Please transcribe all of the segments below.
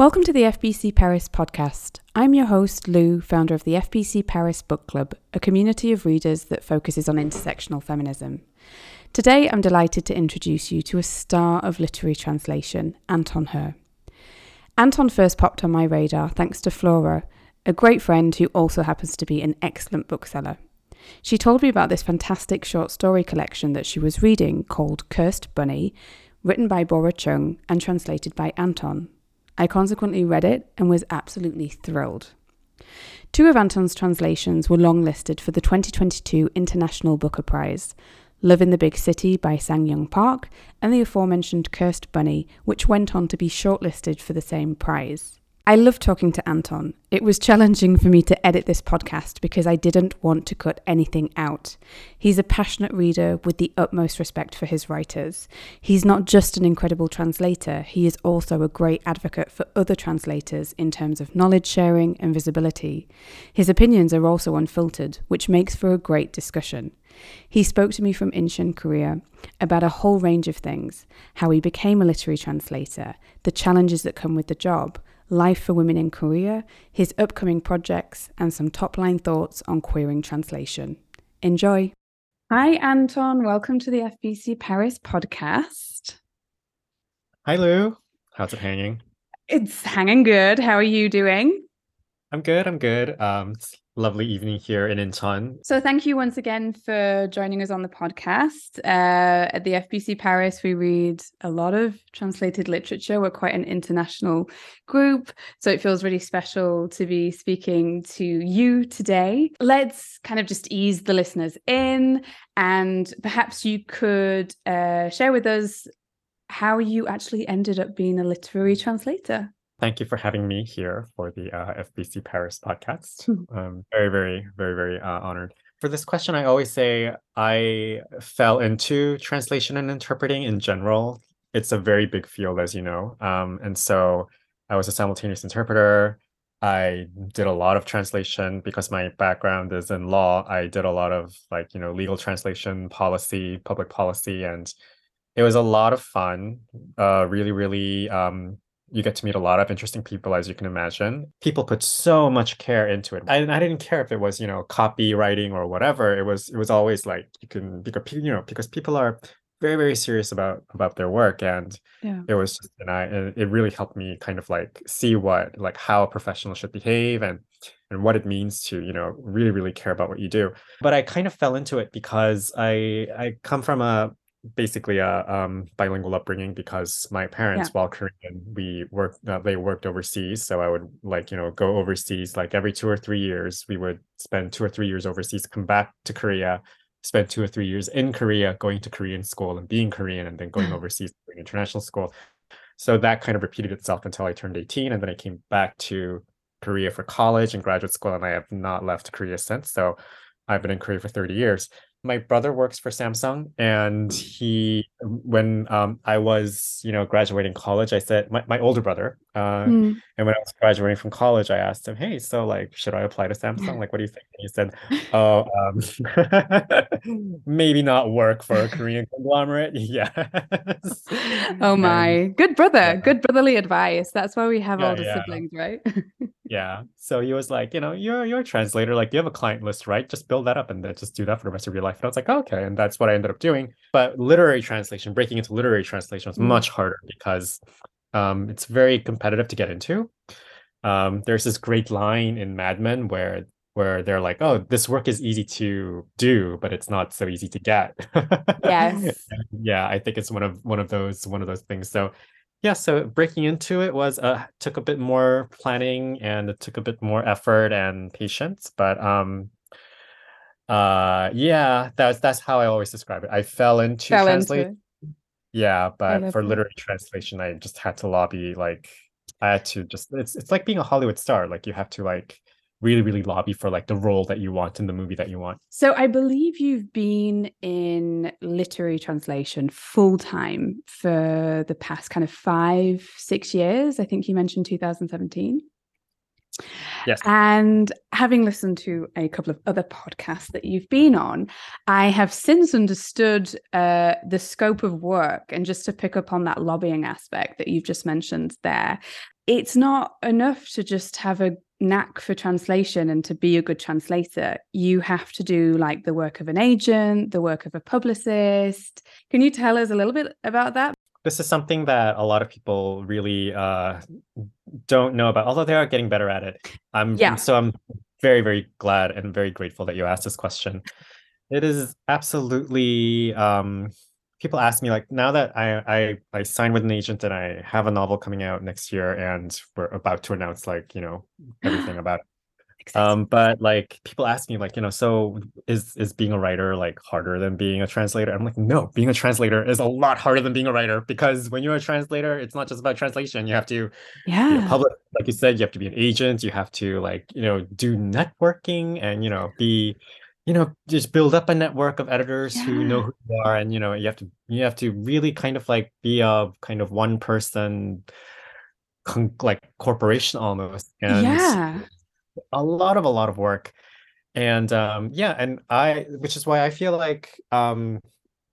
Welcome to the FBC Paris podcast. I'm your host, Lou, founder of the FBC Paris Book Club, a community of readers that focuses on intersectional feminism. Today, I'm delighted to introduce you to a star of literary translation, Anton Hur. Anton first popped on my radar thanks to Flora, a great friend who also happens to be an excellent bookseller. She told me about this fantastic short story collection that she was reading called Cursed Bunny, written by Bora Chung and translated by Anton. I consequently read it and was absolutely thrilled. Two of Anton's translations were longlisted for the 2022 International Booker Prize Love in the Big City by Sang Young Park and the aforementioned Cursed Bunny, which went on to be shortlisted for the same prize. I love talking to Anton. It was challenging for me to edit this podcast because I didn't want to cut anything out. He's a passionate reader with the utmost respect for his writers. He's not just an incredible translator, he is also a great advocate for other translators in terms of knowledge sharing and visibility. His opinions are also unfiltered, which makes for a great discussion. He spoke to me from Incheon, Korea, about a whole range of things how he became a literary translator, the challenges that come with the job life for women in Korea, his upcoming projects, and some top line thoughts on queering translation. Enjoy. Hi, Anton. Welcome to the FBC Paris podcast. Hi, Lou. How's it hanging? It's hanging good. How are you doing? I'm good. I'm good. Um, it's lovely evening here in Incheon. So, thank you once again for joining us on the podcast. Uh, at the FBC Paris, we read a lot of translated literature. We're quite an international group, so it feels really special to be speaking to you today. Let's kind of just ease the listeners in, and perhaps you could uh, share with us how you actually ended up being a literary translator. Thank you for having me here for the uh, FBC Paris podcast. I'm um, very, very, very, very uh, honored. For this question, I always say I fell into translation and interpreting in general. It's a very big field, as you know. Um, and so I was a simultaneous interpreter. I did a lot of translation because my background is in law. I did a lot of like, you know, legal translation, policy, public policy, and it was a lot of fun. Uh, really, really um, you get to meet a lot of interesting people as you can imagine. People put so much care into it. And I didn't care if it was you know copywriting or whatever. It was it was always like you can because you know because people are very very serious about about their work. And yeah. it was just and i it really helped me kind of like see what like how a professional should behave and and what it means to you know really really care about what you do. But i kind of fell into it because i i come from a basically a um, bilingual upbringing because my parents, yeah. while Korean, we worked. Uh, they worked overseas, so I would like you know go overseas like every two or three years. We would spend two or three years overseas, come back to Korea, spend two or three years in Korea, going to Korean school and being Korean, and then going overseas to international school. So that kind of repeated itself until I turned 18, and then I came back to Korea for college and graduate school, and I have not left Korea since. So I've been in Korea for 30 years my brother works for Samsung and he when um, I was you know graduating college I said my, my older brother uh, mm. And when I was graduating from college I asked him hey so like should I apply to Samsung like what do you think and he said oh um, maybe not work for a Korean conglomerate yes oh my and, good brother yeah. good brotherly advice that's why we have yeah, older yeah. siblings right yeah so he was like you know you're you're a translator like you have a client list right just build that up and then just do that for the rest of your life life. And I was like, oh, okay. And that's what I ended up doing. But literary translation, breaking into literary translation was mm. much harder because um, it's very competitive to get into. Um, there's this great line in Mad Men where where they're like, "Oh, this work is easy to do, but it's not so easy to get." yes. yeah, I think it's one of one of those one of those things. So, yeah, so breaking into it was uh took a bit more planning and it took a bit more effort and patience, but um uh yeah that's that's how i always describe it i fell into fell translate into yeah oh, but for literary translation i just had to lobby like i had to just it's it's like being a hollywood star like you have to like really really lobby for like the role that you want in the movie that you want. So i believe you've been in literary translation full time for the past kind of five six years i think you mentioned 2017 Yes. And having listened to a couple of other podcasts that you've been on, I have since understood uh, the scope of work. And just to pick up on that lobbying aspect that you've just mentioned there, it's not enough to just have a knack for translation and to be a good translator you have to do like the work of an agent the work of a publicist can you tell us a little bit about that this is something that a lot of people really uh, don't know about although they are getting better at it i'm Yeah. so i'm very very glad and very grateful that you asked this question it is absolutely um people ask me like now that i i i signed with an agent and i have a novel coming out next year and we're about to announce like you know everything about it. Um but like people ask me like you know so is is being a writer like harder than being a translator? I'm like no being a translator is a lot harder than being a writer because when you're a translator it's not just about translation. You have to be a yeah. public like you said you have to be an agent. You have to like you know do networking and you know be you know just build up a network of editors who know who you are and you know you have to you have to really kind of like be a kind of one person like corporation almost. And yeah a lot of a lot of work and um yeah and i which is why i feel like um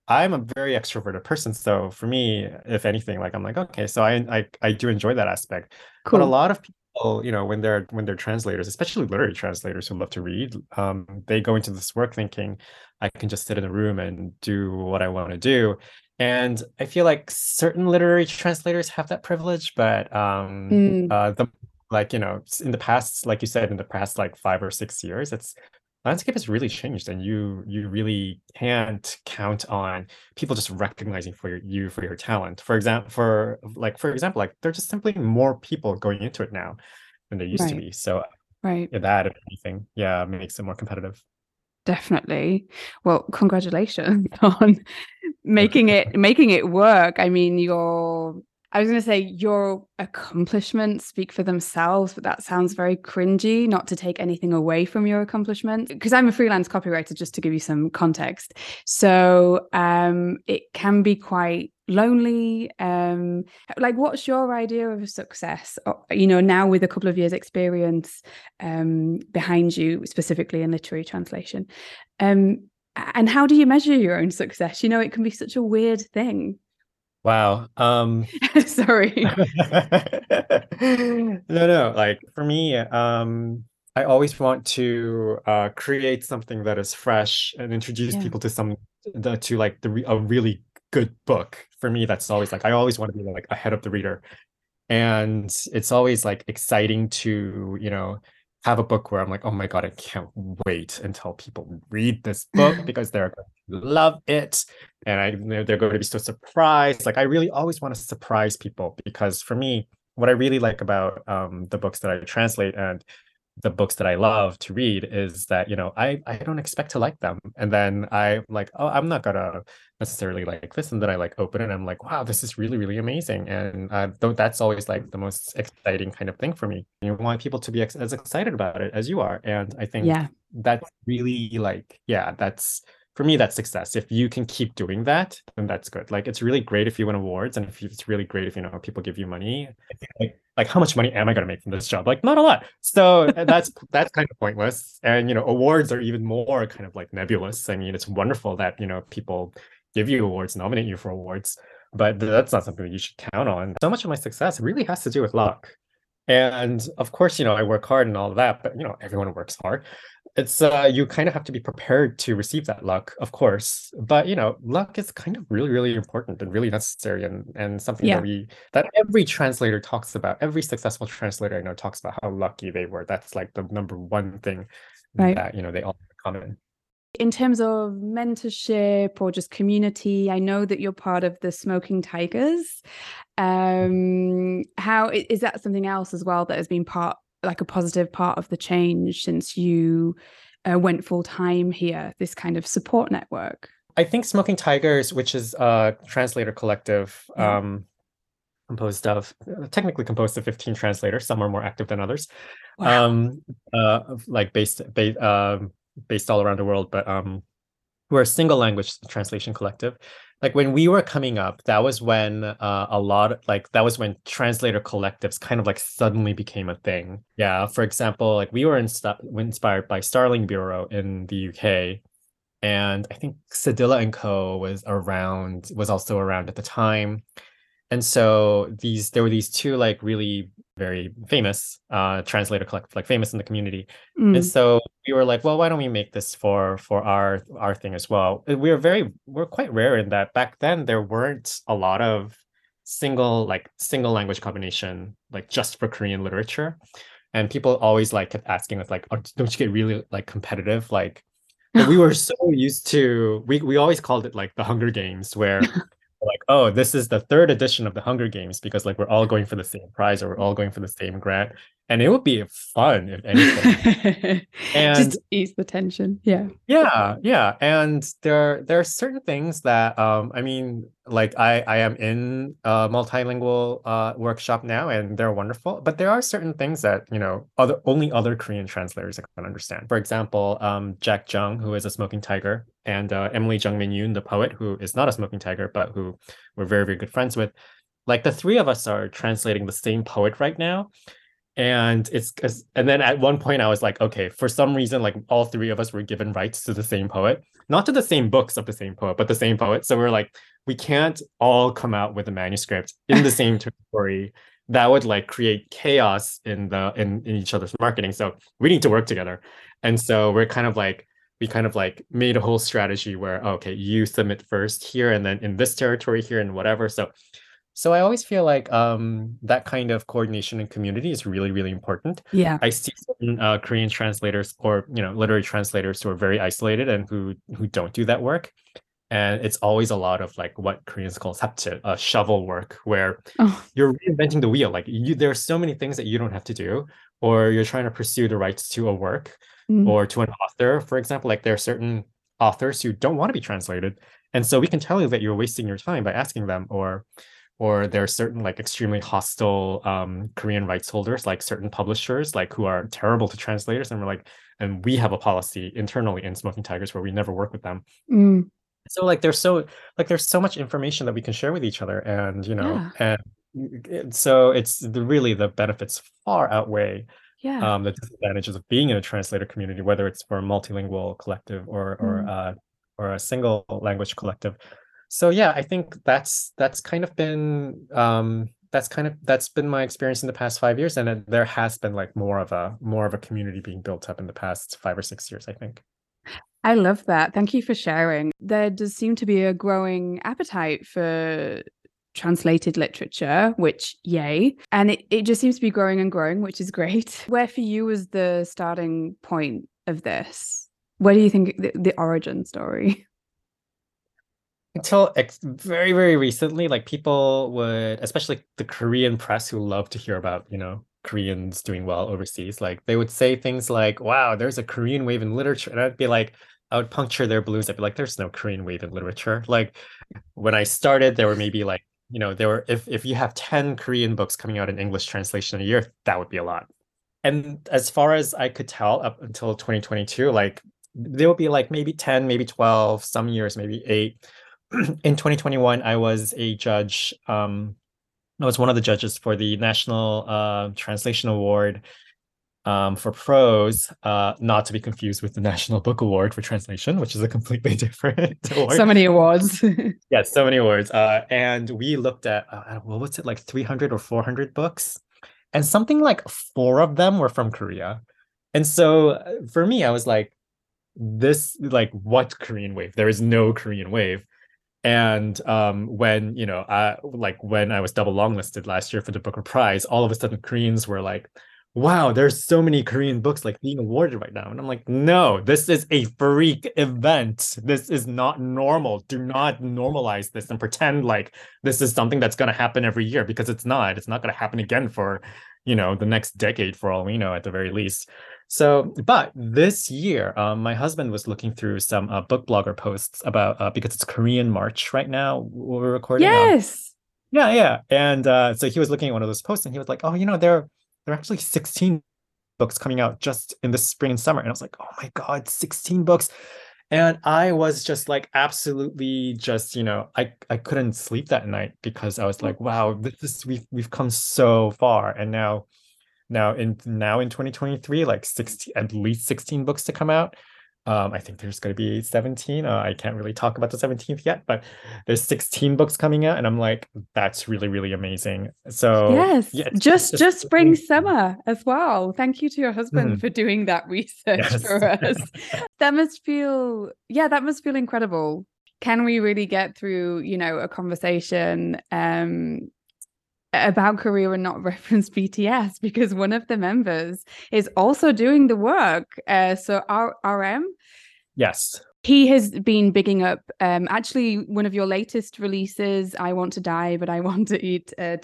i'm a very extroverted person so for me if anything like i'm like okay so i i, I do enjoy that aspect cool. but a lot of people you know when they're when they're translators especially literary translators who love to read um they go into this work thinking i can just sit in a room and do what i want to do and i feel like certain literary translators have that privilege but um Mm. uh the like you know in the past like you said in the past like five or six years it's landscape has really changed and you you really can't count on people just recognizing for your, you for your talent. For example for like for example like there's just simply more people going into it now than there used to be so right. yeah, that if anything yeah makes it more competitive. Definitely. Well congratulations on making it making it work. I mean your i was going to say your accomplishments speak for themselves but that sounds very cringy not to take anything away from your accomplishments because i'm a freelance copywriter just to give you some context. So um it can be quite lonely um like what's your idea of success Or, you know now with a couple of years experience um behind you specifically in literary translation um and how do you measure your own success? You know it can be such a weird thing wow um sorry. No no like for me um i always want to uh create something that is fresh and introduce Yeah. people to some the, to like the a really good book. For me that's always like i always want to be like ahead of the reader. And it's always like exciting to you know have a book where i'm like oh my god i can't wait until people read this book because they're going to love it. And i know, they're going to be so surprised. Like i really always want to surprise people because for me what i really like about um, the books that i translate and the books that i love to read is that you know i i don't expect to like them. And then i like oh i'm not gonna necessarily like this and then i like open it and i'm like wow this is really really amazing. And uh, th- that's always like the most exciting kind of thing for me. You want people to be ex- as excited about it as you are. And i think yeah. that's really like yeah that's for me that's success. If you can keep doing that then that's good. Like it's really great if you win awards and if you, it's really great if you know people give you money. Like, like how much money am i going to make from this job? Like not a lot. So uh, that's that's kind of pointless. And you know awards are even more kind of like nebulous. I mean it's wonderful that you know people give you awards nominate you for awards but that's not something that you should count on. So much of my success really has to do with luck. And of course you know i work hard and all of that but you know everyone works hard it's uh you kind of have to be prepared to receive that luck of course but you know luck is kind of really really important and really necessary and and something Yeah. that we that every translator talks about every successful translator i know talks about how lucky they were that's like the number one thing Right. that you know they all have in common in terms of mentorship or just community i know that you're part of the smoking tigers um how is that something else as well that has been part like a positive part of the change since you uh, went full time here this kind of support network I think Smoking Tigers, which is a translator collective, Yeah. um, composed of technically composed of 15 translators. Some are more active than others. Wow. Um, uh, like based based um based all around the world, but um, we're a single language translation collective. Like when we were coming up, that was when uh, a lot like that was when translator collectives kind of like suddenly became a thing. Yeah, for example, like we were insta- inspired by Starling Bureau in the UK and I think Cedilla and Co was around was also around at the time. And so these there were these two like really very famous uh, translator collective, like famous in the community. Mm. And so we were like, well, why don't we make this for for our our thing as well? We are very we're quite rare in that back then there weren't a lot of single like single language combination like just for Korean literature. And people always like kept asking us like, oh, don't you get really like competitive? Like we were so used to we we always called it like the Hunger Games where oh this is the third edition of the hunger games because like we're all going for the same prize or we're all going for the same grant and it would be fun if anything. And just ease the tension. Yeah. Yeah yeah. And there there are certain things that um i mean like i i am in a multilingual uh workshop now and they're wonderful but there are certain things that you know other only other korean translators can understand. For example um jack jung who is a smoking tiger and uh, emily jung min yoon the poet who is not a smoking tiger but who we're very very good friends with. Like the three of us are translating the same poet right now and it's and then at one point i was like okay for some reason like all three of us were given rights to the same poet. Not to the same books of the same poet but the same poet. So we're like we can't all come out with a manuscript in the same territory that would like create chaos in the in, in each other's marketing. So we need to work together. And so we're kind of like we kind of like made a whole strategy where okay you submit first here and then in this territory here and whatever. So so I always feel like um, that kind of coordination and community is really, really important. Yeah. I see certain uh, Korean translators or you know literary translators who are very isolated and who who don't do that work. And it's always a lot of like what Koreans call sapche, uh, shovel work, where oh. you're reinventing the wheel. Like you, there are so many things that you don't have to do, or you're trying to pursue the rights to a work mm. or to an author. For example, like there are certain authors who don't want to be translated, and so we can tell you that you're wasting your time by asking them, or or there are certain like extremely hostile um, Korean rights holders, like certain publishers, like who are terrible to translators, and we're like, and we have a policy internally in Smoking Tigers where we never work with them. Mm. So like there's so like there's so much information that we can share with each other, and you know, yeah. and so it's the, really the benefits far outweigh yeah. um, the disadvantages of being in a translator community, whether it's for a multilingual collective or or mm. uh, or a single language collective so yeah i think that's that's kind of been um that's kind of that's been my experience in the past five years and there has been like more of a more of a community being built up in the past five or six years i think. I love that. Thank you for sharing. There does seem to be a growing appetite for translated literature which yay. And it, it just seems to be growing and growing which is great. Where for you was the starting point of this? Where do you think the, the origin story until ex- very very recently like people would especially the korean press who love to hear about you know koreans doing well overseas like they would say things like wow there's a korean wave in literature and i'd be like i would puncture their blues. I'd be like there's no korean wave in literature. Like when i started there were maybe like you know there were if if you have 10 korean books coming out in english translation a year that would be a lot. And as far as i could tell up until 2022 like there will be like maybe 10 maybe 12 some years maybe 8 in 2021, I was a judge. Um, I was one of the judges for the National uh, Translation Award um, for prose, uh, not to be confused with the National Book Award for translation, which is a completely different award. So many awards. yeah, so many awards. Uh, and we looked at uh, what was it like 300 or 400 books, and something like four of them were from Korea. And so uh, for me, I was like, this like what Korean wave? There is no Korean wave and um, when you know i like when i was double longlisted last year for the booker prize all of a sudden koreans were like wow there's so many korean books like being awarded right now. And i'm like no this is a freak event. This is not normal. Do not normalize this and pretend like this is something that's going to happen every year because it's not. It's not going to happen again for you know the next decade for all we know at the very least so, but this year, um, my husband was looking through some uh, book blogger posts about uh, because it's Korean March right now. We're recording. Yes. Um, yeah, yeah, and uh, so he was looking at one of those posts, and he was like, "Oh, you know, there there are actually 16 books coming out just in the spring and summer." And I was like, "Oh my god, 16 books!" And I was just like, absolutely, just you know, I I couldn't sleep that night because I was like, "Wow, this is we've we've come so far," and now now in now in 2023 like 16 at least 16 books to come out Um, I think there's going to be 17. Uh, I can't really talk about the 17th yet, but there's 16 books coming out, and I'm like, that's really, really amazing. So yes, yeah, just just, just spring summer as well. Thank you to your husband mm. for doing that research yes. for us. that must feel, yeah, that must feel incredible. Can we really get through, you know, a conversation um, about Korea and not reference BTS because one of the members is also doing the work. Uh, so R- RM. Yes he has been bigging up um, actually one of your latest releases i want to die but i want to eat uh,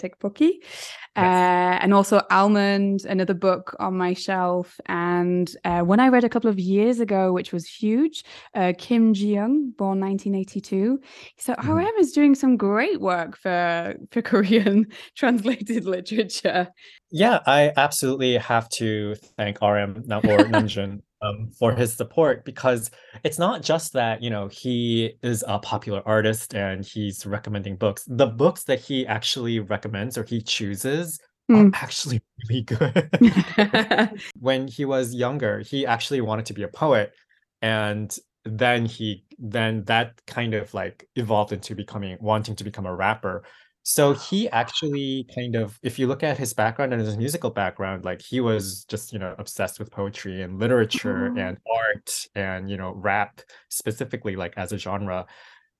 yes. uh, and also almond another book on my shelf. And uh, one i read a couple of years ago which was huge uh, kim ji-young born 1982 so mm. rm is doing some great work for for korean translated literature. Yeah i absolutely have to thank rm or namjoon um, for his support because it's not just that you know he is a popular artist and he's recommending books. The books that he actually recommends or he chooses mm. are actually really good. When he was younger he actually wanted to be a poet and then he then that kind of like evolved into becoming wanting to become a rapper so he actually kind of, if you look at his background and his musical background, like he was just, you know, obsessed with poetry and literature mm-hmm. and art and, you know, rap specifically like as a genre.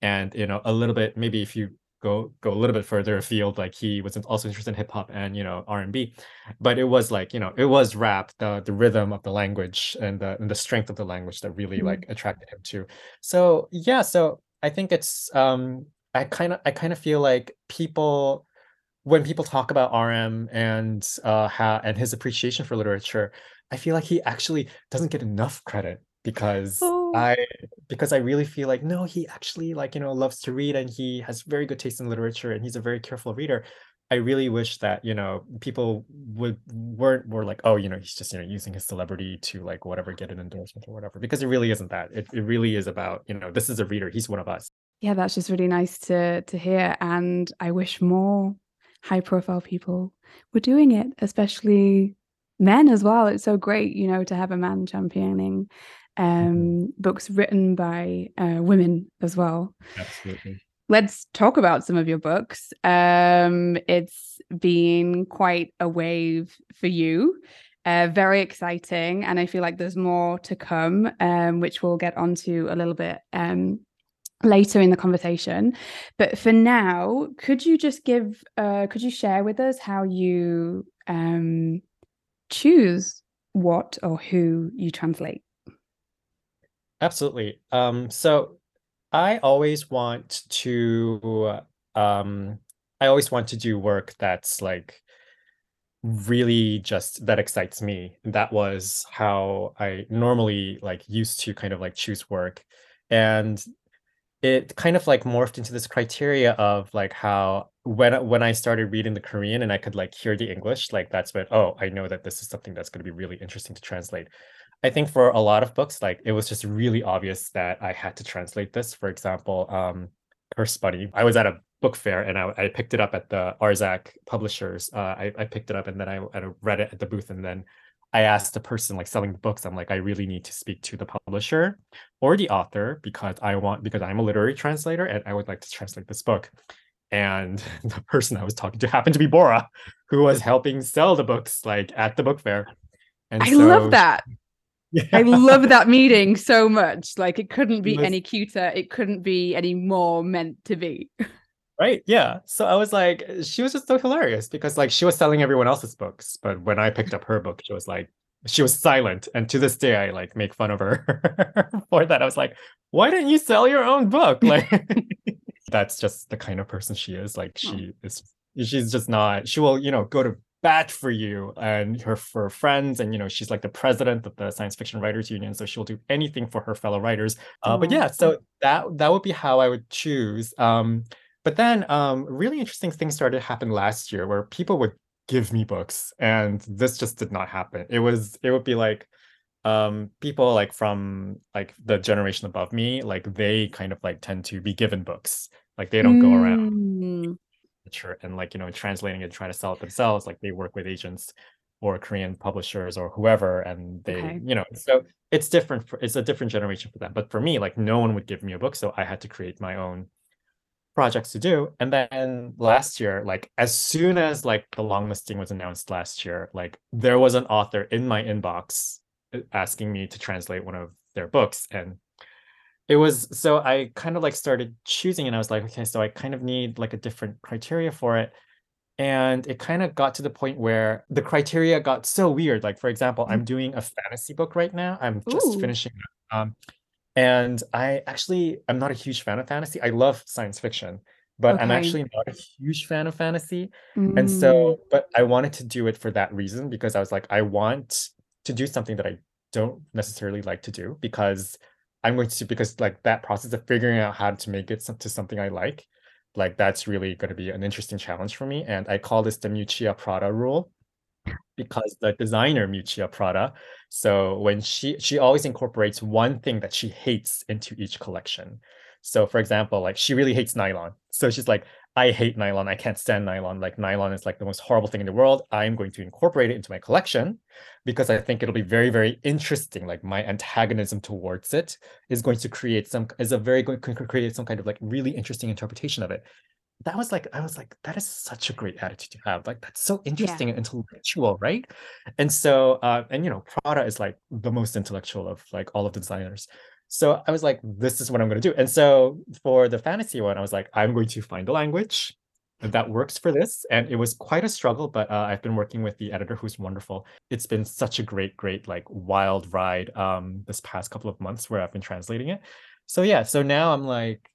And, you know, a little bit, maybe if you go go a little bit further afield, like he was also interested in hip hop and, you know, R&B. But it was like, you know, it was rap, the the rhythm of the language and the and the strength of the language that really mm-hmm. like attracted him to. So yeah, so I think it's um I kind of I kind of feel like people when people talk about RM and uh how and his appreciation for literature, I feel like he actually doesn't get enough credit because oh. I because I really feel like no, he actually like you know loves to read and he has very good taste in literature and he's a very careful reader. I really wish that you know people would weren't were like oh you know he's just you know using his celebrity to like whatever get an endorsement or whatever because it really isn't that it, it really is about you know this is a reader he's one of us yeah, that's just really nice to to hear. And I wish more high profile people were doing it, especially men as well. It's so great, you know, to have a man championing um, mm-hmm. books written by uh, women as well. Absolutely. Let's talk about some of your books. Um, it's been quite a wave for you. Uh, very exciting, and I feel like there's more to come, um, which we'll get onto a little bit um, later in the conversation. But for now, could you just give, uh, could you share with us how you um, choose what or who you translate? Absolutely. Um, so I always want to, um, I always want to do work that's like really just that excites me. That was how I normally like used to kind of like choose work. And it kind of like morphed into this criteria of like how when when I started reading the Korean and I could like hear the English, like that's when oh I know that this is something that's going to be really interesting to translate. I think for a lot of books, like it was just really obvious that I had to translate this. For example, um, Cursed Bunny. I was at a book fair and I, I picked it up at the Arzak publishers. Uh, I, I picked it up and then I, I read it at the booth and then I asked the person like selling the books, I'm like, I really need to speak to the publisher or the author because I want because I'm a literary translator and I would like to translate this book. And the person I was talking to happened to be Bora, who was helping sell the books like at the book fair. And I so, love that. Yeah. I love that meeting so much. Like it couldn't be it was, any cuter. It couldn't be any more meant to be. Right. Yeah. So I was like, she was just so hilarious because like she was selling everyone else's books, but when I picked up her book, she was like, she was silent. And to this day, I like make fun of her for that. I was like, why didn't you sell your own book? Like, that's just the kind of person she is. Like, she oh. is, she's just not, she will, you know, go to bat for you and her for friends and you know she's like the president of the science fiction writers union so she'll do anything for her fellow writers uh, but yeah so that that would be how i would choose um but then um, really interesting things started to happen last year where people would give me books and this just did not happen. It was it would be like um people like from like the generation above me like they kind of like tend to be given books like they don't mm. go around mm. and like you know translating it trying to sell it themselves like they work with agents or Korean publishers or whoever, and they, Okay. you know, so it's different. For, it's a different generation for them. But for me, like no one would give me a book, so I had to create my own projects to do. And then last year, like as soon as like the long listing was announced last year, like there was an author in my inbox uh, asking me to translate one of their books, and it was so I kind of like started choosing, and I was like, okay, so I kind of need like a different criteria for it. And it kind of got to the point where the criteria got so weird. Like for example i'm doing a fantasy book right now. I'm just Ooh. finishing um and i actually i'm not a huge fan of fantasy. I love science fiction but i'm actually not a huge fan of fantasy. Mm, and so but i wanted to do it for that reason because i was like i want to do something that i don't necessarily like to do because i'm going to because like that process of figuring out how to make it some- to something i like like that's really going to be an interesting challenge for me. And i call this the Miuccia Prada rule because the designer Miuccia Prada, so when she she always incorporates one thing that she hates into each collection. So for example, like she really hates nylon. So she's like, I hate nylon. I can't stand nylon. Like nylon is like the most horrible thing in the world. I'm going to incorporate it into my collection because I think it'll be very, very interesting. Like my antagonism towards it is going to create some is a very going to create some kind of like really interesting interpretation of it that was like I was like that is such a great attitude to have like that's so interesting and intellectual right? And so uh and you know Prada is like the most intellectual of like all of the designers. So I was like this is what I'm going to do. And so for the fantasy one I was like I'm going to find a language that works for this and it was quite a struggle but uh, I've been working with the editor who's wonderful. It's been such a great great like wild ride um this past couple of months where I've been translating it. So yeah so now I'm like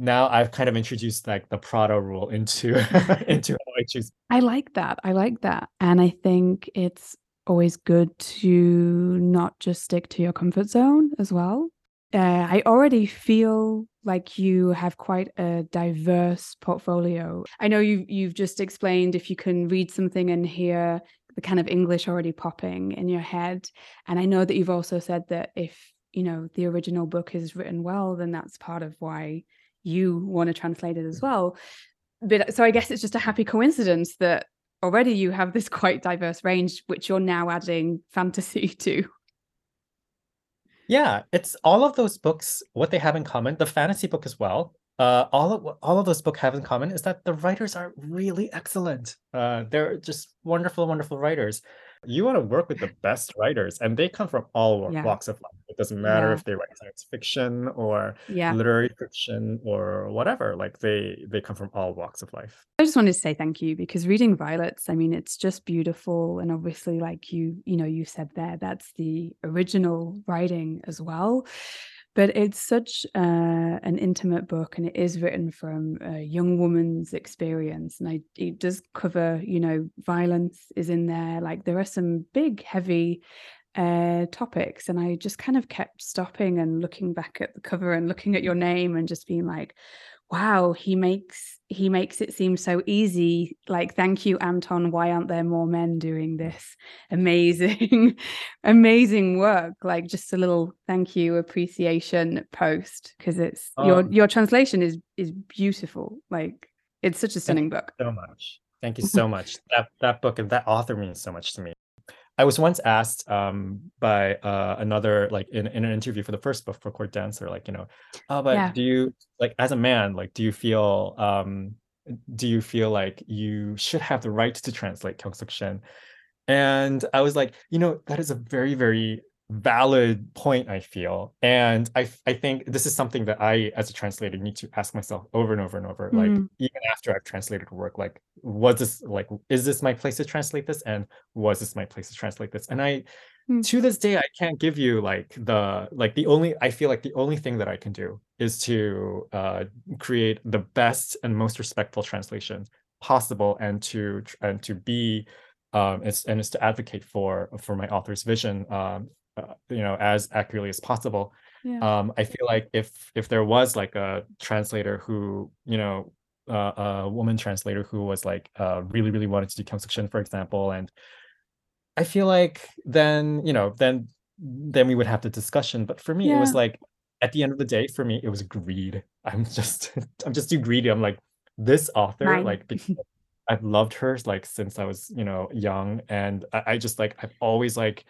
now I've kind of introduced like the Prada rule into into how I choose. I like that. I like that. And I think it's always good to not just stick to your comfort zone as well. Uh, I already feel like you have quite a diverse portfolio. I know you you've just explained if you can read something and hear the kind of English already popping in your head. And I know that you've also said that if, you know, the original book is written well, then that's part of why you want to translate it as well. But so I guess it's just a happy coincidence that already you have this quite diverse range, which you're now adding fantasy to. Yeah, it's all of those books. What they have in common, the fantasy book as well. Uh, all of all of those books have in common is that the writers are really excellent. Uh, they're just wonderful, wonderful writers. You want to work with the best writers, and they come from all Yeah. walks of life. It doesn't matter Yeah. if they write science fiction or Yeah. literary fiction or whatever. Like they they come from all walks of life. I just wanted to say thank you because reading Violets, I mean, it's just beautiful. And obviously, like you, you know, you said there, that's the original writing as well. But it's such uh, an intimate book and it is written from a young woman's experience. And I, it does cover, you know, violence is in there. Like there are some big, heavy uh topics and i just kind of kept stopping and looking back at the cover and looking at your name and just being like wow he makes he makes it seem so easy like thank you anton why aren't there more men doing this amazing amazing work like just a little thank you appreciation post because it's your Um, your translation is is beautiful like it's such a stunning you book so much. Thank you so much. That that book and that author means so much to me. I was once asked um, by uh, another like in, in an interview for the first book for Court Dancer, like you know, oh, but Yeah. do you like as a man, like do you feel um, do you feel like you should have the right to translate Kyung Suk Shin? And I was like, you know, that is a very very valid point I feel, and I I think this is something that I as a translator need to ask myself over and over and over, like Mm. even after I've translated a work, like was this like is this my place to translate this, and was this my place to translate this? And I Mm. to this day I can't give you like the like the only I feel like the only thing that I can do is to uh create the best and most respectful translation possible and to and to be um it's, and is to advocate for for my author's vision um uh, you know as accurately as possible. Yeah. Um i feel like if if there was like a translator who you know uh, a woman translator who was like uh really really wanted to do construction for example and i feel like then you know then then we would have the discussion. But for me it was like at the end of the day for me it was greed. I'm just i'm just too greedy. I'm like this author Mine. like I've loved her like since I was, you know, young, and I, I just like I've always like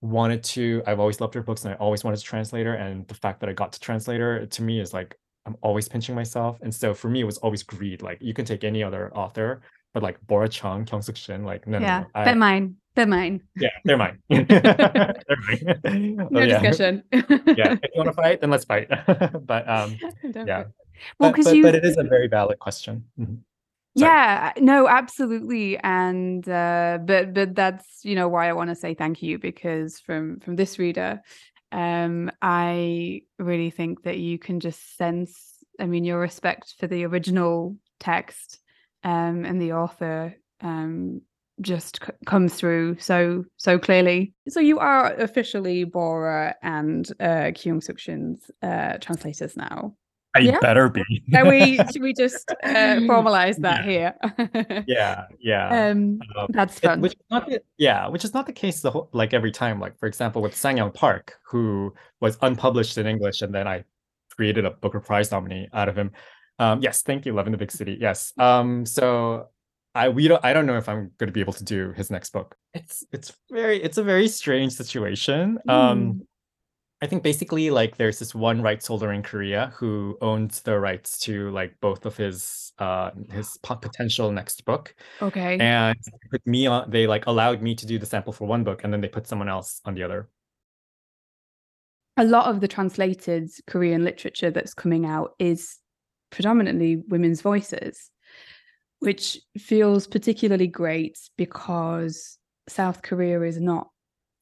wanted to. I've always loved her books, and I always wanted to translate her. And the fact that I got to translate her to me is like I'm always pinching myself. And so for me, it was always greed. Like you can take any other author, but like Bora Chung, Kyung Suk Shin, like no, yeah, no, no. they're mine. They're mine. Yeah, they're mine. they're mine. no oh, yeah. discussion. yeah, if you want to fight, then let's fight. but um, yeah. Well, because you. But it is a very valid question. Mm-hmm. Yeah, no, absolutely, and uh, but but that's you know why I want to say thank you because from from this reader, um, I really think that you can just sense. I mean, your respect for the original text, um, and the author, um, just c- comes through so so clearly. So you are officially Bora and uh, Kyung Suk Shin's uh, translators now. I yeah. better be. Can we should we just uh, formalize that yeah. here? yeah, yeah. Um, um, that's fun. It, which is not the, yeah, which is not the case the whole, like every time. Like for example, with Sang-Young Park, who was unpublished in English, and then I created a Booker Prize nominee out of him. Um, yes, thank you, Love in the Big City. Yes. Um, so I we don't I don't know if I'm going to be able to do his next book. It's it's very it's a very strange situation. Mm. Um I think basically like there's this one rights holder in Korea who owns the rights to like both of his uh his potential next book. Okay. And put me on they like allowed me to do the sample for one book and then they put someone else on the other. A lot of the translated Korean literature that's coming out is predominantly women's voices, which feels particularly great because South Korea is not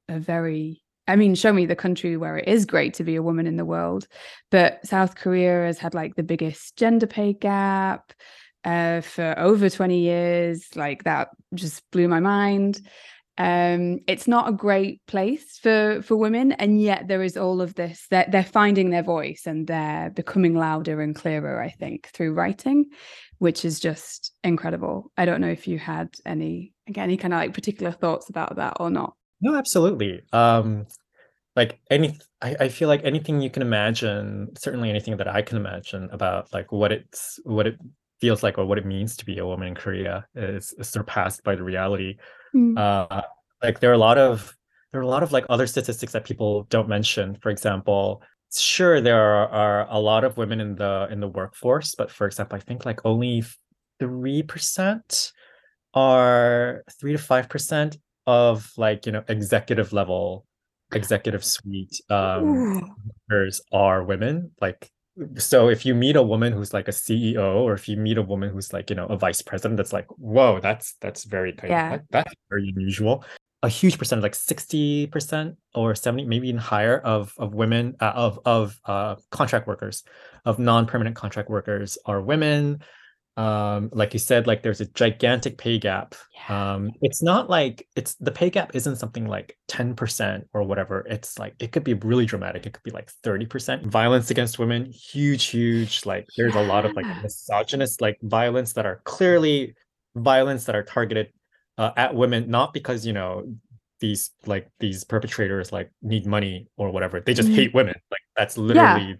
a very I mean, show me the country where it is great to be a woman in the world. But South Korea has had like the biggest gender pay gap uh, for over 20 years. Like that just blew my mind. Um, it's not a great place for for women, and yet there is all of this. They're, they're finding their voice and they're becoming louder and clearer. I think through writing, which is just incredible. I don't know if you had any again any kind of like particular thoughts about that or not. No, absolutely. Um, like any, I, I feel like anything you can imagine, certainly anything that I can imagine about like what it's what it feels like or what it means to be a woman in Korea is, is surpassed by the reality. Mm. Uh, like there are a lot of there are a lot of like other statistics that people don't mention. For example, sure there are, are a lot of women in the in the workforce, but for example, I think like only three percent are three to five percent of like you know executive level executive suite um are women like so if you meet a woman who's like a ceo or if you meet a woman who's like you know a vice president that's like whoa that's that's very kind yeah. of, that, that's very unusual. A huge percentage like 60% or 70 maybe even higher of of women uh, of of uh, contract workers of non-permanent contract workers are women um like you said like there's a gigantic pay gap yeah. um it's not like it's the pay gap isn't something like 10% or whatever it's like it could be really dramatic it could be like 30% violence against women huge huge like there's yeah. a lot of like misogynist like violence that are clearly violence that are targeted uh, at women not because you know these like these perpetrators like need money or whatever they just mm. hate women like that's literally yeah.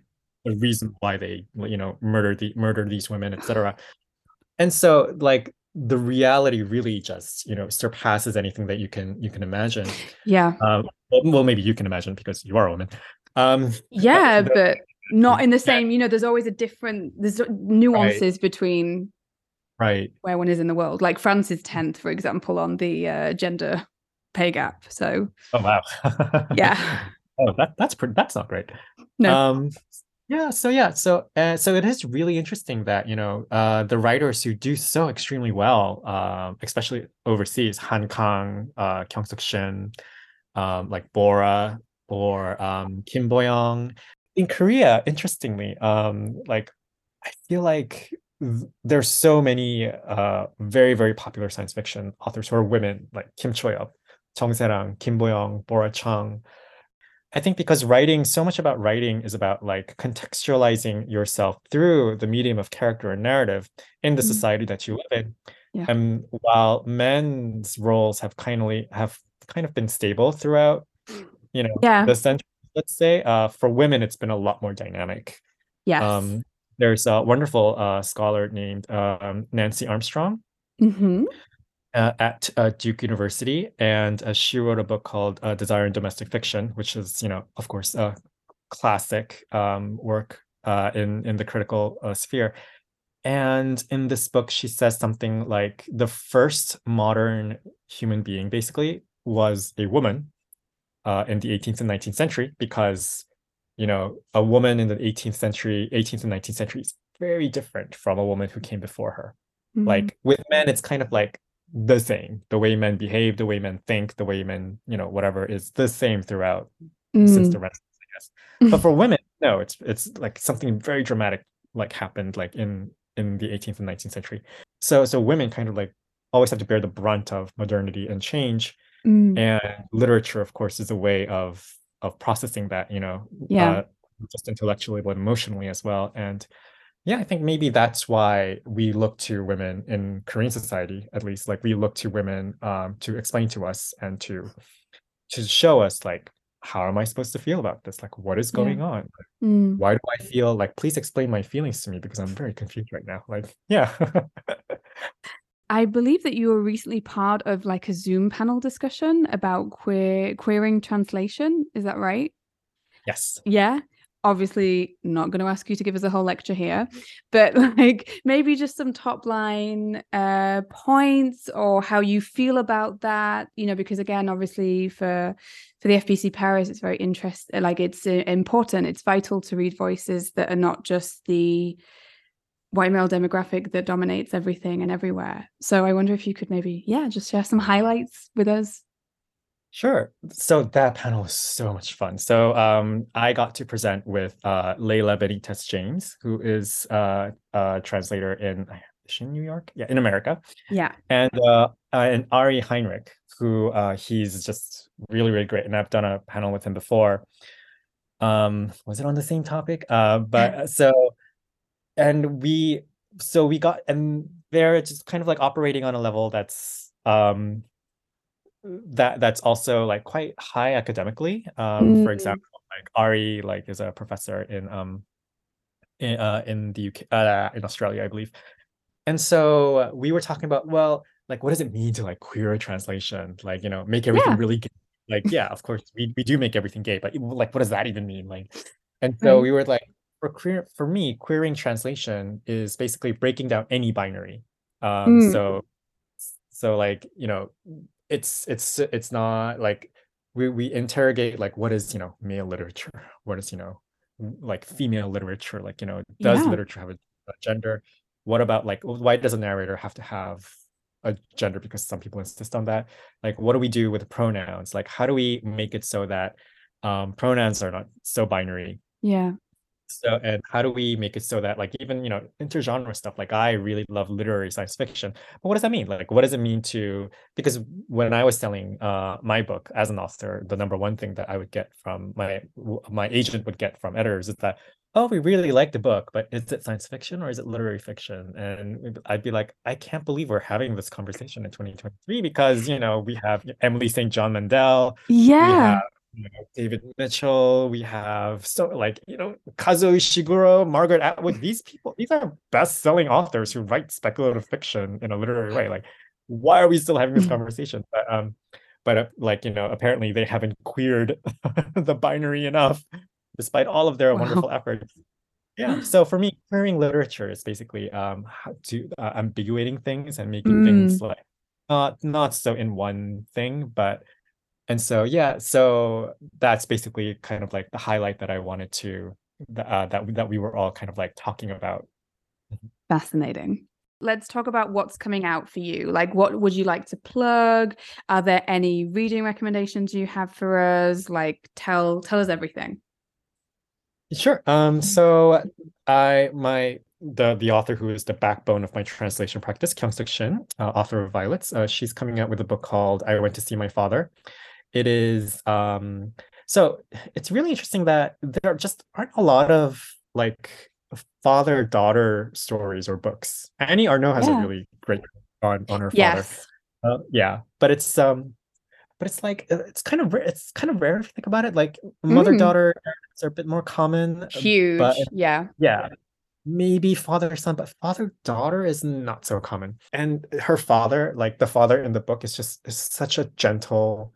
the reason why they you know murder the murder these women etc and so like the reality really just you know surpasses anything that you can you can imagine. Yeah. Um, well, well, maybe you can imagine because you are a woman. Um yeah but, but not in the same yeah. you know there's always a different there's nuances right. between right. where one is in the world. Like france is 10th for example on the uh, gender pay gap. So oh wow. Yeah. Oh that that's pretty that's not great. No. Um yeah, so yeah, so uh, so it is really interesting that you know uh, the writers who do so extremely well, uh, especially overseas, Han Kang, uh, Kyung Suk Shin, um, like Bora or um, Kim Boyoung. In Korea, interestingly, um, like I feel like there's so many uh, very very popular science fiction authors who are women, like Kim Choyeop, Chung Serang, Kim Boyoung, Bora Chung. I think because writing, so much about writing is about like contextualizing yourself through the medium of character and narrative in the mm-hmm. society that you live in. Yeah. And while men's roles have kindly have kind of been stable throughout, you know, yeah. the century, let's say, uh, for women, it's been a lot more dynamic. Yes. Um, there's a wonderful uh, scholar named um, Nancy Armstrong, Mm-hmm. Uh, at uh, Duke University, and uh, she wrote a book called uh, Desire in Domestic Fiction, which is, you know, of course, a classic um, work uh, in in the critical uh, sphere. And in this book, she says something like the first modern human being basically was a woman uh, in the 18th and 19th century because, you know, a woman in the 18th century, 18th and 19th century is very different from a woman who came before her. Mm-hmm. Like with men, it's kind of like the same. The way men behave, the way men think, the way men, you know, whatever is the same throughout since Mm. the Renaissance, I guess. But for women, no, it's it's like something very dramatic like happened like in in the 18th and 19th century. So so women kind of like always have to bear the brunt of modernity and change. Mm. And literature, of course, is a way of of processing that, you know, Yeah. uh, just intellectually but emotionally as well. And yeah, I think maybe that's why we look to women in Korean society, at least. Like we look to women um, to explain to us and to to show us like how am I supposed to feel about this? Like what is Yeah. going on? Mm. Why do I feel like please explain my feelings to me because I'm very confused right now. Like yeah. I believe that you were recently part of like a Zoom panel discussion about queer queering translation. Is that right? yes. Yeah. Obviously, not going to ask you to give us a whole lecture here, but like maybe just some top line uh, points or how you feel about that. You know, because again, obviously for for the FBC Paris, it's very interesting. Like it's uh, important. It's vital to read voices that are not just the white male demographic that dominates everything and everywhere. So I wonder if you could maybe, yeah, just share some highlights with us. Sure. So that panel was so much fun. So um, I got to present with uh, Layla Benitez James, who is uh, a translator in in New York, yeah, in America, Yeah. and uh, uh, and Ari Heinrich, who uh, he's just really really great, and I've done a panel with him before. Um, was it on the same topic? Uh, but uh, so, and we so we got and they're just kind of like operating on a level that's um that that's also like quite high academically. Um, for Mm. example, like Ari like is a professor in um in uh in the UK uh in Australia, I believe. And so we were talking about well, like what does it mean to like queer a translation? Like, you know, make everything Yeah. really gay. Like, yeah, of course, we we do make everything gay, but like what does that even mean? Like, and so Right. we were like, for queer for me, queering translation is basically breaking down any binary. Um, Mm. so so like, you know, it's it's it's not like we we interrogate like what is, you know, male literature? What is, you know, like female literature? Like, you know, does Yeah. literature have a, a gender? What about like why does a narrator have to have a gender because some people insist on that? Like what do we do with pronouns? Like how do we make it so that um pronouns are not so binary? Yeah. So, and how do we make it so that, like, even you know, intergenre stuff? Like, I really love literary science fiction, but what does that mean? Like, what does it mean to? Because when I was selling uh my book as an author, the number one thing that I would get from my my agent would get from editors is that, oh, we really like the book, but is it science fiction or is it literary fiction? And I'd be like, I can't believe we're having this conversation in 2023 because you know we have Emily St. John Mandel, Yeah. You know, David Mitchell, we have so like you know Kazuo Ishiguro, Margaret Atwood. These people, these are best-selling authors who write speculative fiction in a literary way. Like, why are we still having this conversation? But um, but uh, like you know, apparently they haven't queered the binary enough, despite all of their Wow. wonderful efforts. Yeah. So for me, queering literature is basically um how to uh, ambiguating things and making things Mm. like not not so in one thing, but and so yeah, so that's basically kind of like the highlight that I wanted to uh, that that we were all kind of like talking about. Fascinating. Let's talk about what's coming out for you. Like, what would you like to plug? Are there any reading recommendations you have for us? Like, tell tell us everything. Sure. Um, so I my the the author who is the backbone of my translation practice, Kyung Suk Shin, uh, author of Violets, uh, she's coming out with a book called I Went to See My Father. It is um so it's really interesting that there just aren't a lot of like father-daughter stories or books. Annie Ernaux has a really great on on her father. Yes. Uh, yeah, but it's um, but it's like uh, it's kind of rare. It's kind of rare if you think about it. Like Mm. mother-daughter are a bit more common, uh, Huge. but Yeah. yeah, maybe father son, but father daughter is not so common. And her father, like the father in the book, is just is such a gentle,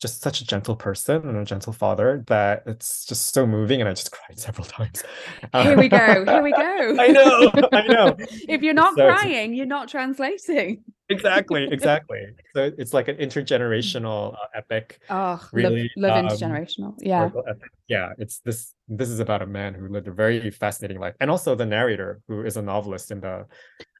just such a gentle person and a gentle father that it's just so moving, and I just cried several times. Uh, here we go. Here we go. I know. I know. if you're not So- crying, you're not translating. Exactly. Exactly. So it's like an intergenerational uh, epic. Oh, Really, love, love um, intergenerational. Yeah. Yeah, it's this this is about a man who lived a very fascinating life. And also the narrator, who is a novelist in the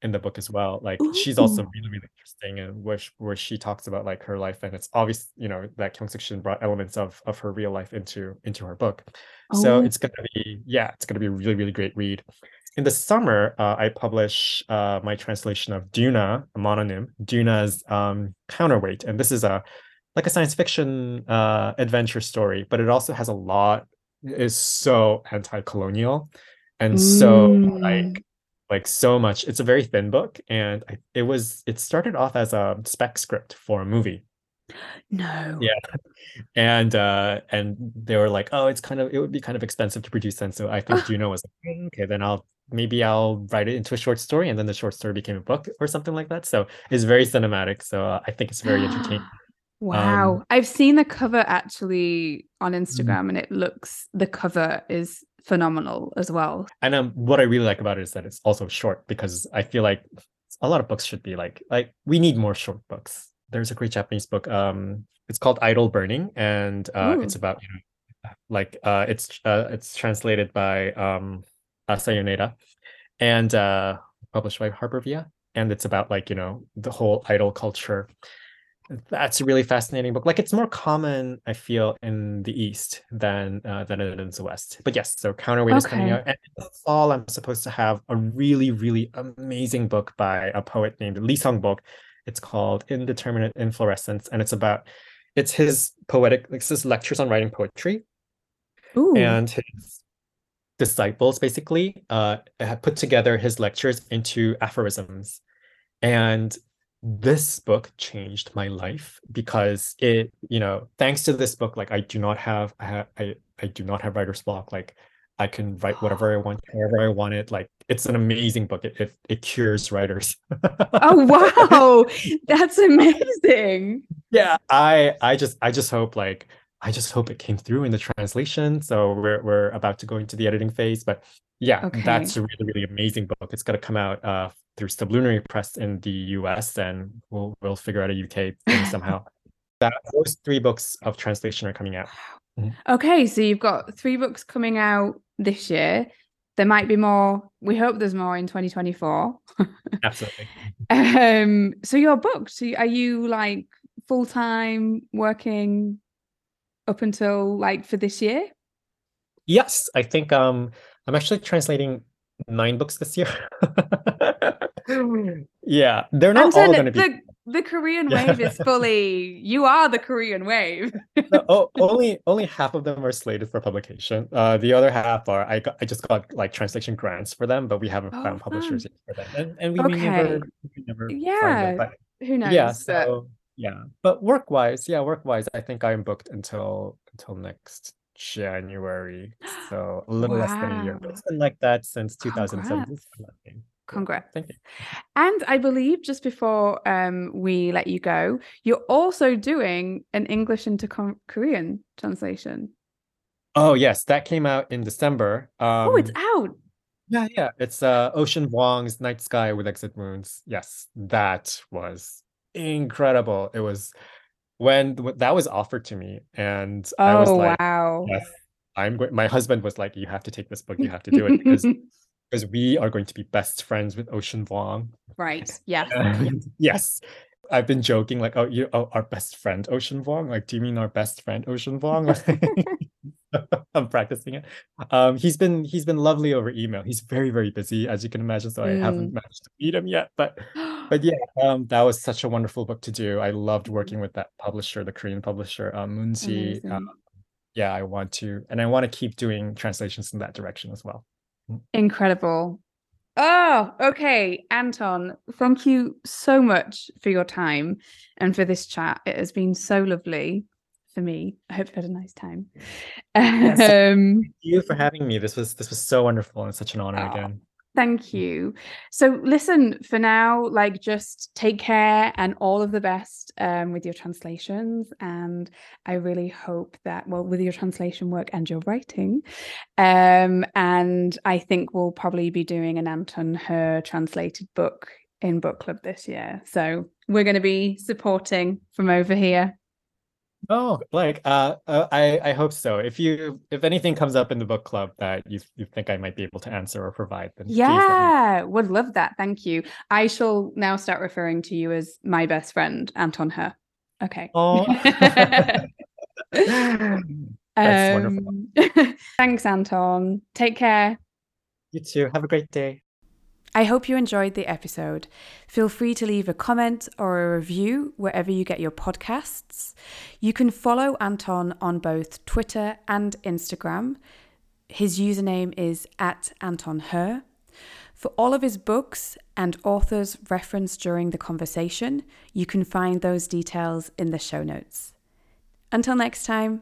in the book as well. Like she's also really, really interesting and where where she talks about like her life. And it's obvious, you know, that Kyung Suk Shin brought elements of of her real life into into her book. Oh. So it's gonna be, yeah, it's gonna be a really, really great read. In the summer, uh, I publish uh, my translation of Djuna, a mononym, Djuna's um, counterweight, and this is a like a science fiction uh, adventure story, but it also has a lot is so anti-colonial and so Mm. like like so much. It's a very thin book, and I, it was it started off as a spec script for a movie No. Yeah. and uh and they were like oh it's kind of it would be kind of expensive to produce then so i think Djuna was like "Mm, okay then i'll maybe i'll write it into a short story and then the short story became a book or something like that so it's very cinematic so uh, i think it's very entertaining Wow. I've seen the cover actually on Mm. Instagram and it looks the cover is phenomenal as well. and um what i really like about it is that it's also short because i feel like a lot of books should be like like we need more short books there's a great japanese book um it's called idol burning and uh it's about you know like uh it's uh it's translated by um Asa Yoneda and uh published by Harper Via and it's about like you know the whole idol culture. That's a really fascinating book. Like it's more common i feel in the east than uh, than it is the west. But yes so counterweight is coming out and in the fall i'm supposed to have a really really amazing book by a poet named lee sung bok it's called indeterminate inflorescence and it's about it's his poetic like his lectures on writing poetry. Ooh. and his disciples basically uh had put together his lectures into aphorisms. And this book changed my life because it you know thanks to this book like i do not have i ha- i, I do not have writer's block. Like i can write whatever i want wherever i want it like it's an amazing book it it, it cures writers oh wow. That's amazing. yeah i i just i just hope like i just hope it came through in the translation so we're we're about to go into the editing phase but yeah Okay. that's a really really amazing book it's going to come out uh through sublunary press in the us and we'll we'll figure out a uk thing somehow that those three books of translation are coming out Okay, so you've got three books coming out this year. There might be more. We hope there's more in 2024. absolutely Um, so you're booked. So are you like full time working up until like for this year? yes i think um i'm actually translating nine books this year yeah they're not all going to be the the Korean wave is fully. You are the Korean wave. no, oh, only only half of them are slated for publication. Uh, the other half are I got I just got like translation grants for them, but we haven't Oh, found publishers fun. yet for them, and and we may never we never Yeah, them. But Who knows? yeah, so yeah, but work wise, yeah, work wise, I think I'm booked until until next January, so a little less than a year. But it's been like that since 2007. Congrats. Thank you. And I believe just before um, we let you go, you're also doing an English into Ko- Korean translation. Oh yes, that came out in December. Um, oh, it's out. Yeah, yeah. It's uh Ocean Vuong's Night Sky with Exit Wounds. Yes, that was incredible. It was when that was offered to me, and I was Oh, like, wow. yes, I'm going. My husband was like, you have to take this book. You have to do it because because we are going to be best friends with Ocean Vuong. right. Yeah. Yes. I've been joking like, oh, you, oh, our best friend Ocean Vuong. Like, do you mean our best friend Ocean Vuong? I'm practicing it. Um, he's been he's been lovely over email. He's very very busy, as you can imagine. So I Mm. haven't managed to meet him yet. But but yeah, um, that was such a wonderful book to do. I loved working with that publisher, the Korean publisher, um, Moonji. Um, yeah, I want to, and I want to keep doing translations in that direction as well. Incredible. Oh, okay. Anton, thank you so much for your time and for this chat. It has been so lovely for me. I hope you had a nice time. Yes. Um, Thank you for having me. This was this was so wonderful and such an honor Oh, again. Thank you. So, listen, for now, like just take care and all of the best um, with your translations. And I really hope that, well, with your translation work and your writing. Um, and I think we'll probably be doing an Anton Hur translated book in book club this year. So, we're going to be supporting from over here. Oh, like uh, uh, I I hope so. If you if anything comes up in the book club that you you think I might be able to answer or provide, then yeah, would love that. Thank you. I shall now start referring to you as my best friend, Anton Hur. Okay. Oh. That's um, wonderful. thanks, Anton. Take care. You too. Have a great day. I hope you enjoyed the episode. Feel free to leave a comment or a review wherever you get your podcasts. You can follow Anton on both Twitter and Instagram. His username is at Anton Hur. For all of his books and authors referenced during the conversation, you can find those details in the show notes. Until next time.